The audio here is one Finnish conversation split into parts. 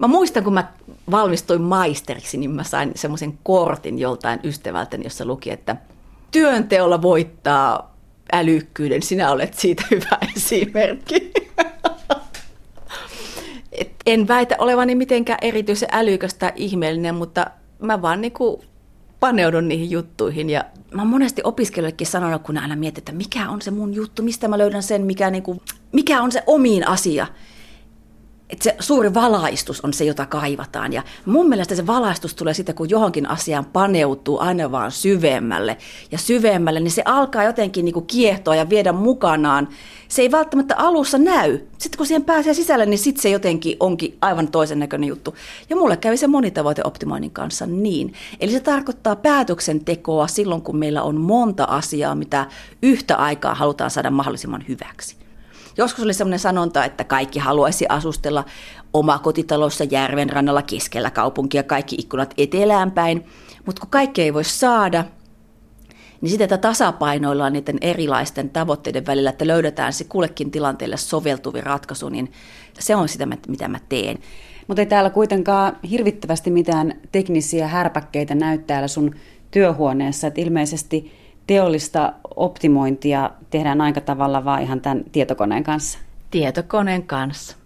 Mä muistan, kun mä valmistuin maisteriksi, niin mä sain semmoisen kortin joltain ystävältäni, jossa luki, että työnteolla voittaa älykkyyden, sinä olet siitä hyvä esimerkki. Et en väitä olevani mitenkään erityisen älykäs tai ihmeellinen, mutta mä vaan niinku paneudun niihin juttuihin. Ja mä oon monesti opiskelijoillekin sanonut, kun aina mietit, että mikä on se mun juttu, mistä mä löydän sen, mikä, niinku, mikä on se omiin asia että se suuri valaistus on se, jota kaivataan. Ja mun mielestä se valaistus tulee sitten, kun johonkin asiaan paneutuu aina vaan syvemmälle ja syvemmälle, niin se alkaa jotenkin niin kuin kiehtoa ja viedä mukanaan. Se ei välttämättä alussa näy. Sitten kun siihen pääsee sisälle, niin sitten se jotenkin onkin aivan toisen näköinen juttu. Ja mulle kävi se monitavoiteoptimoinnin kanssa niin. Eli se tarkoittaa päätöksentekoa silloin, kun meillä on monta asiaa, mitä yhtä aikaa halutaan saada mahdollisimman hyväksi. Joskus oli sellainen sanonta, että kaikki haluaisi asustella omakotitalossa järven rannalla keskellä kaupunkia, kaikki ikkunat etelään päin. Mutta kun kaikki ei voi saada, niin sitä tasapainoillaan niiden erilaisten tavoitteiden välillä, että löydetään se kullekin tilanteelle soveltuvi ratkaisu, niin se on sitä, mitä mä teen. Mutta ei täällä kuitenkaan hirvittävästi mitään teknisiä härpäkkeitä näy täällä sun työhuoneessa, että ilmeisesti teollista optimointia tehdään aika tavalla vaan ihan tämän tietokoneen kanssa? Tietokoneen kanssa.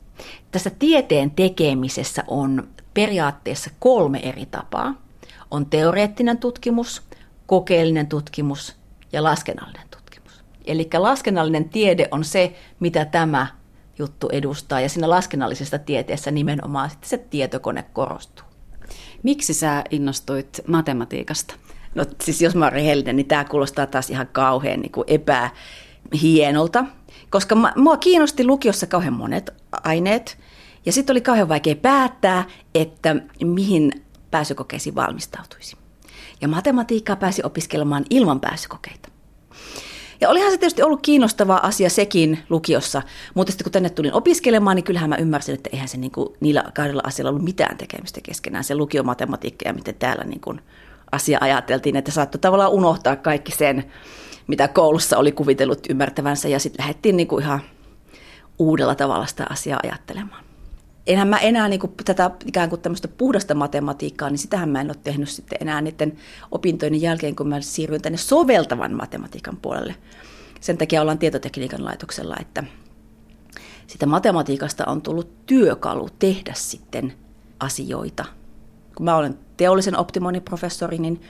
Tässä tieteen tekemisessä on periaatteessa kolme eri tapaa. On teoreettinen tutkimus, kokeellinen tutkimus ja laskennallinen tutkimus. Eli laskennallinen tiede on se, mitä tämä juttu edustaa, ja siinä laskennallisessa tieteessä nimenomaan sitten se tietokone korostuu. Miksi sä innostuit matematiikasta? No siis jos mä oon rehellinen, niin tämä kuulostaa taas ihan kauhean niin kuin epähienolta, koska mä, mua kiinnosti lukiossa kauhean monet aineet, ja sitten oli kauhean vaikea päättää, että mihin pääsykokeisiin valmistautuisi. Ja matematiikkaa pääsi opiskelemaan ilman pääsykokeita. Ja olihan se tietysti ollut kiinnostava asia sekin lukiossa, mutta sitten kun tänne tulin opiskelemaan, niin kyllähän mä ymmärsin, että eihän se niin kuin, niillä kahdella asialla ollut mitään tekemistä keskenään, se lukiomatematiikka ja miten täällä niin asia ajateltiin, että saattoi tavallaan unohtaa kaikki sen, mitä koulussa oli kuvitellut ymmärtävänsä ja sitten lähdettiin niin kuin ihan uudella tavalla sitä asiaa ajattelemaan. Enhän mä enää niin kuin tätä ikään kuin tämmöistä puhdasta matematiikkaa, niin sitähän mä en ole tehnyt sitten enää niiden opintojen jälkeen, kun mä siirryin tänne soveltavan matematiikan puolelle. Sen takia ollaan tietotekniikan laitoksella, että sitä matematiikasta on tullut työkalu tehdä sitten asioita. Kun mä olen teollisen optimoinnin professori, niin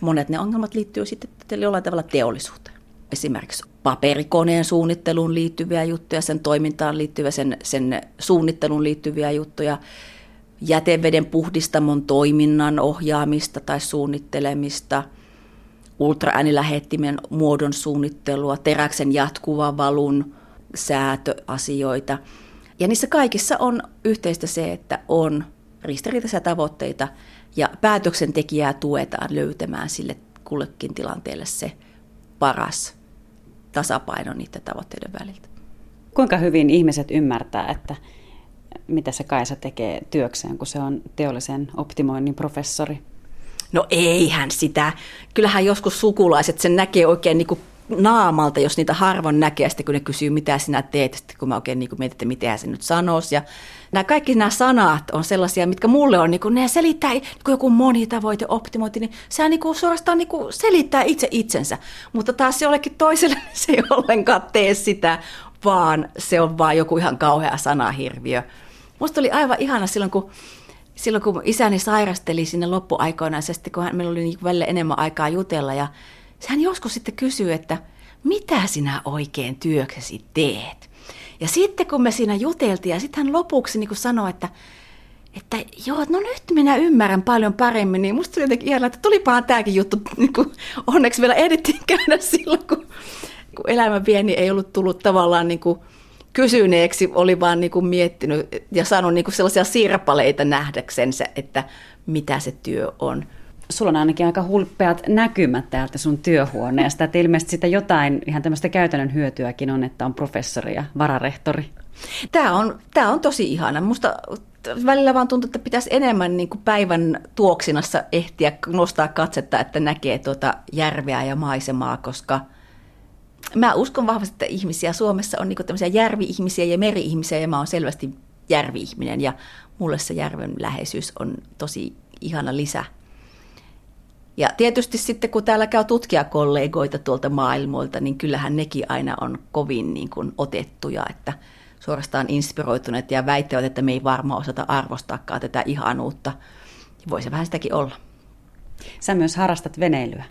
monet ne ongelmat liittyy sitten jollain tavalla teollisuuteen. Esimerkiksi paperikoneen suunnitteluun liittyviä juttuja, sen toimintaan liittyviä, sen, sen suunnitteluun liittyviä juttuja, jäteveden puhdistamon toiminnan ohjaamista tai suunnittelemista, ultraäänilähettimen muodon suunnittelua, teräksen jatkuva valun säätöasioita. Ja niissä kaikissa on yhteistä se, että on ristiriitaisia tavoitteita ja päätöksentekijää tuetaan löytämään sille kullekin tilanteelle se paras tasapaino niiden tavoitteiden väliltä. Kuinka hyvin ihmiset ymmärtää, että mitä se Kaisa tekee työkseen, kun se on teollisen optimoinnin professori? No eihän sitä. Kyllähän joskus sukulaiset sen näkee oikein niin kuin naamalta, jos niitä harvoin näkee, sitten kun ne kysyy, mitä sinä teet, sitten kun mä oikein niin mietin, että mitä se nyt sanoisi. Ja nämä kaikki nämä sanat on sellaisia, mitkä mulle on, niin kuin, ne selittää, niin kuin joku monitavoite, optimointi, niin sehän niin kuin suorastaan niin kuin selittää itse itsensä. Mutta taas jollekin toiselle se ei ollenkaan tee sitä, vaan se on vaan joku ihan kauhea sanahirviö. Musta oli aivan ihana silloin, kun silloin kun isäni sairasteli sinne loppuaikoina, ja sitten kun hän, meillä oli niin välillä enemmän aikaa jutella, ja hän joskus sitten kysyy, että mitä sinä oikein työksesi teet? Ja sitten kun me siinä juteltiin ja sitten hän lopuksi niin sanoi, että, että joo, no nyt minä ymmärrän paljon paremmin, niin musta jotenkin ihana, että tulipahan tämäkin juttu, niin kuin, onneksi vielä edittiin käydä silloin, kun, kun elämä pieni ei ollut tullut tavallaan niin kuin kysyneeksi, oli vaan niin kuin miettinyt ja saanut niin kuin sellaisia sirpaleita nähdäksensä, että mitä se työ on sulla on ainakin aika hulppeat näkymät täältä sun työhuoneesta, että ilmeisesti sitä jotain ihan tämmöistä käytännön hyötyäkin on, että on professori ja vararehtori. Tämä on, tämä on tosi ihana. Musta välillä vaan tuntuu, että pitäisi enemmän niin kuin päivän tuoksinassa ehtiä nostaa katsetta, että näkee tuota järveä ja maisemaa, koska mä uskon vahvasti, että ihmisiä Suomessa on niin tämmöisiä järvi-ihmisiä ja meri-ihmisiä ja mä oon selvästi järvi-ihminen ja mulle se järven läheisyys on tosi ihana lisä. Ja tietysti sitten kun täällä käy tutkijakollegoita tuolta maailmoilta, niin kyllähän nekin aina on kovin niin kuin otettuja, että suorastaan inspiroituneet ja väittävät, että me ei varmaan osata arvostaakaan tätä ihanuutta. Voisi vähän sitäkin olla. Sä myös harrastat veneilyä.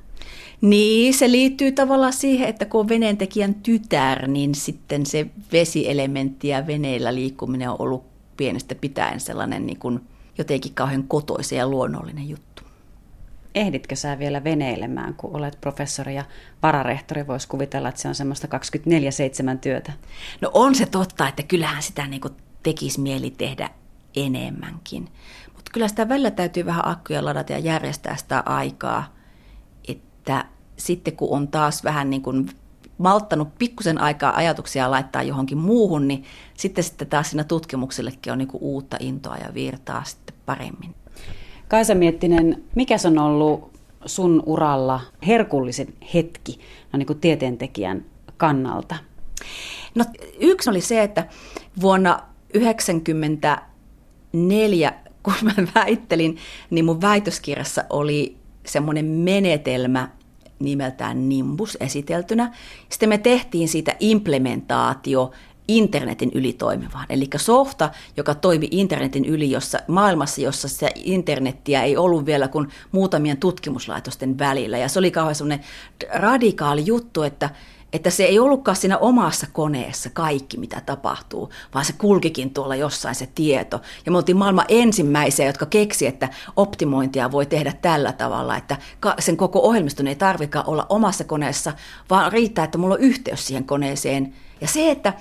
Niin, se liittyy tavallaan siihen, että kun on veneentekijän tytär, niin sitten se vesielementti ja veneillä liikkuminen on ollut pienestä pitäen sellainen niin kuin jotenkin kauhean kotoisen ja luonnollinen juttu. Ehditkö sä vielä veneilemään, kun olet professori ja vararehtori? Voisi kuvitella, että se on semmoista 24-7 työtä. No on se totta, että kyllähän sitä niin kuin tekisi mieli tehdä enemmänkin. Mutta kyllä sitä välillä täytyy vähän akkuja ladata ja järjestää sitä aikaa, että sitten kun on taas vähän niin kuin malttanut pikkusen aikaa ajatuksia laittaa johonkin muuhun, niin sitten, sitten taas siinä tutkimuksellekin on niin kuin uutta intoa ja virtaa sitten paremmin. Kaisa Miettinen, mikä on ollut sun uralla herkullisin hetki no niin kuin tieteentekijän kannalta? No yksi oli se, että vuonna 1994, kun mä väittelin, niin mun väitöskirjassa oli semmoinen menetelmä, nimeltään Nimbus esiteltynä. Sitten me tehtiin siitä implementaatio internetin yli toimivaan. Eli softa, joka toimi internetin yli jossa, maailmassa, jossa se internettiä ei ollut vielä kuin muutamien tutkimuslaitosten välillä. Ja se oli kauhean semmoinen radikaali juttu, että että se ei ollutkaan siinä omassa koneessa kaikki, mitä tapahtuu, vaan se kulkikin tuolla jossain se tieto. Ja me oltiin maailman ensimmäisiä, jotka keksi, että optimointia voi tehdä tällä tavalla, että sen koko ohjelmiston ei tarvikaan olla omassa koneessa, vaan riittää, että mulla on yhteys siihen koneeseen. Ja se, että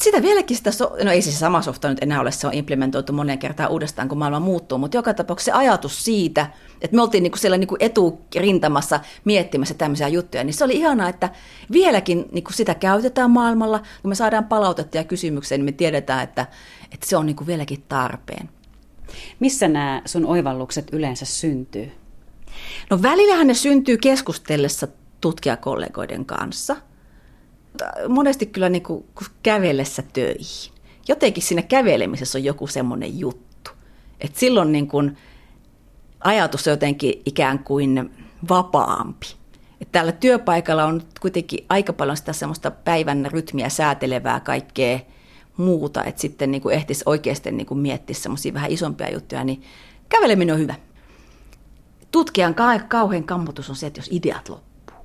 sitä vieläkin sitä, so- no ei siis sama softa nyt enää ole, se on implementoitu moneen kertaan uudestaan, kun maailma muuttuu, mutta joka tapauksessa se ajatus siitä, että me oltiin niinku siellä niinku eturintamassa miettimässä tämmöisiä juttuja, niin se oli ihanaa, että vieläkin niinku sitä käytetään maailmalla, kun me saadaan palautetta ja kysymyksiä, niin me tiedetään, että, että se on niinku vieläkin tarpeen. Missä nämä sun oivallukset yleensä syntyy? No välillähän ne syntyy keskustellessa tutkijakollegoiden kanssa – monesti kyllä niin kuin kävellessä töihin. Jotenkin siinä kävelemisessä on joku semmoinen juttu. Että silloin niin kuin ajatus on jotenkin ikään kuin vapaampi. Että tällä työpaikalla on kuitenkin aika paljon sitä semmoista päivän rytmiä säätelevää kaikkea muuta, että sitten niin kuin ehtisi oikeasti niin kuin miettiä semmoisia vähän isompia juttuja, niin käveleminen on hyvä. Tutkijan kauhean kammotus on se, että jos ideat loppuu.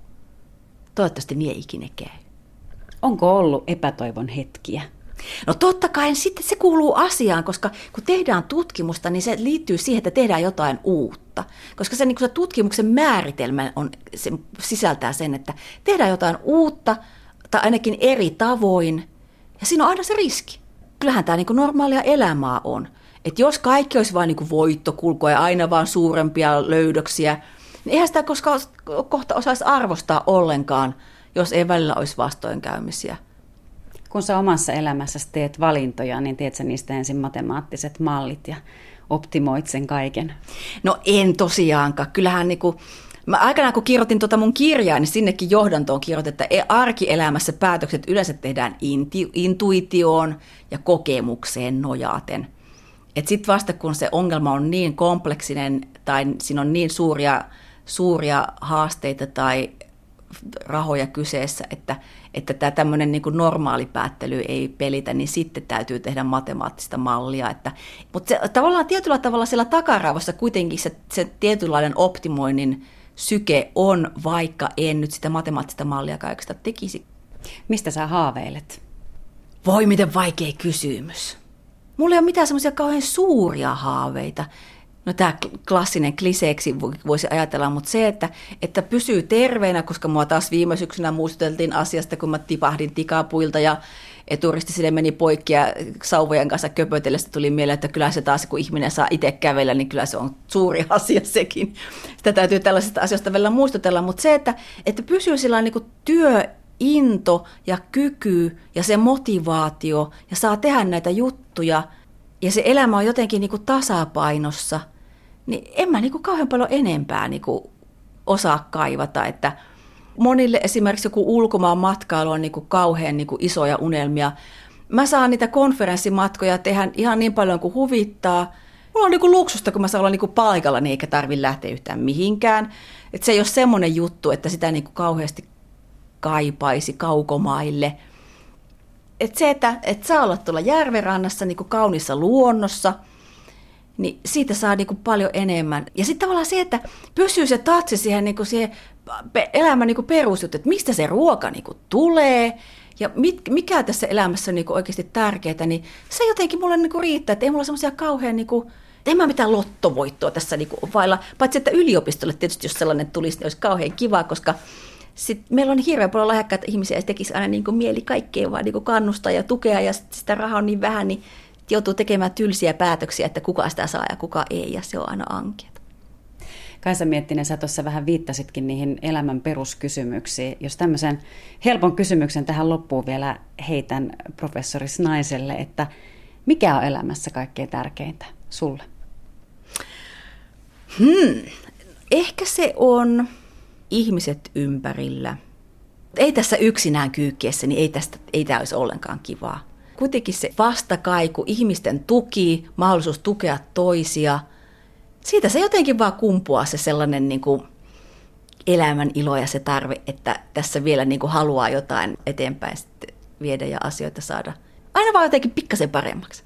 Toivottavasti niin ei ikinä käy. Onko ollut epätoivon hetkiä? No totta kai sitten se kuuluu asiaan, koska kun tehdään tutkimusta, niin se liittyy siihen, että tehdään jotain uutta. Koska se, niin se tutkimuksen määritelmä on, se sisältää sen, että tehdään jotain uutta tai ainakin eri tavoin. Ja siinä on aina se riski. Kyllähän tämä niin normaalia elämää on. Että jos kaikki olisi vain niin voittokulkoa ja aina vaan suurempia löydöksiä, niin eihän sitä koskaan kohta osaisi arvostaa ollenkaan – jos ei välillä olisi vastoinkäymisiä. Kun sä omassa elämässäsi teet valintoja, niin teet sä niistä ensin matemaattiset mallit ja optimoit sen kaiken? No en tosiaankaan. Kyllähän niin kuin, Mä aikanaan kun kirjoitin tuota mun kirjaa, niin sinnekin johdantoon kirjoitin, että e- arkielämässä päätökset yleensä tehdään inti, intuitioon ja kokemukseen nojaten. Sitten vasta kun se ongelma on niin kompleksinen tai siinä on niin suuria, suuria haasteita tai rahoja kyseessä, että, että tämä tämmöinen niin kuin normaali päättely ei pelitä, niin sitten täytyy tehdä matemaattista mallia. Että, mutta se, tavallaan tietyllä tavalla siellä takaraivassa kuitenkin se, se tietynlainen optimoinnin syke on, vaikka en nyt sitä matemaattista mallia kaikesta tekisi. Mistä sä haaveilet? Voi miten vaikea kysymys. Mulla ei ole mitään semmoisia kauhean suuria haaveita no tämä klassinen kliseeksi voisi ajatella, mutta se, että, että pysyy terveenä, koska mua taas viime syksynä muistuteltiin asiasta, kun mä tipahdin tikapuilta ja eturisti sinne meni poikki ja sauvojen kanssa köpötellessä tuli mieleen, että kyllä se taas, kun ihminen saa itse kävellä, niin kyllä se on suuri asia sekin. Sitä täytyy tällaisista asioista vielä muistutella, mutta se, että, että pysyy sillä niin kuin työinto ja kyky ja se motivaatio ja saa tehdä näitä juttuja. Ja se elämä on jotenkin niin kuin tasapainossa – niin en mä niin kuin kauhean paljon enempää niin kuin osaa kaivata, että monille esimerkiksi joku ulkomaan matkailu on niin kuin kauhean niin kuin isoja unelmia. Mä saan niitä konferenssimatkoja tehdä ihan niin paljon kuin huvittaa. Mulla on niin kuin luksusta, kun mä saan olla niin kuin paikalla, niin eikä tarvi lähteä yhtään mihinkään. Et se ei ole semmoinen juttu, että sitä niin kuin kauheasti kaipaisi kaukomaille. Et se, että et saa olla tuolla järvenrannassa niin kuin kaunissa luonnossa, niin siitä saa niin kuin paljon enemmän. Ja sitten tavallaan se, että pysyy se tatsi siihen, niin kuin siihen elämän niin perusjuttu, että mistä se ruoka niin kuin tulee, ja mit, mikä tässä elämässä on niin kuin oikeasti tärkeää, niin se jotenkin mulle niin kuin riittää, että ei mulla semmoisia kauhean, niin kuin, en mä mitään lottovoittoa tässä niin kuin vailla, paitsi että yliopistolle tietysti, jos sellainen tulisi, niin olisi kauhean kiva, koska sit meillä on hirveän paljon lahjakkaita ihmisiä, ja tekisi aina niin kuin mieli kaikkeen vaan niin kuin kannustaa ja tukea, ja sitä rahaa on niin vähän, niin joutuu tekemään tylsiä päätöksiä, että kuka sitä saa ja kuka ei, ja se on aina ankea. Kaisa Miettinen, sä tuossa vähän viittasitkin niihin elämän peruskysymyksiin. Jos tämmöisen helpon kysymyksen tähän loppuun vielä heitän professori Snaiselle, että mikä on elämässä kaikkein tärkeintä sulle? Hmm. Ehkä se on ihmiset ympärillä. Ei tässä yksinään kyykkiessä, niin ei, tästä, ei tämä olisi ollenkaan kivaa. Kuitenkin se vastakaiku, ihmisten tuki, mahdollisuus tukea toisia – siitä se jotenkin vaan kumpuaa se sellainen niin kuin elämän ilo ja se tarve, että tässä vielä niin kuin haluaa jotain eteenpäin viedä ja asioita saada. Aina vaan jotenkin pikkasen paremmaksi.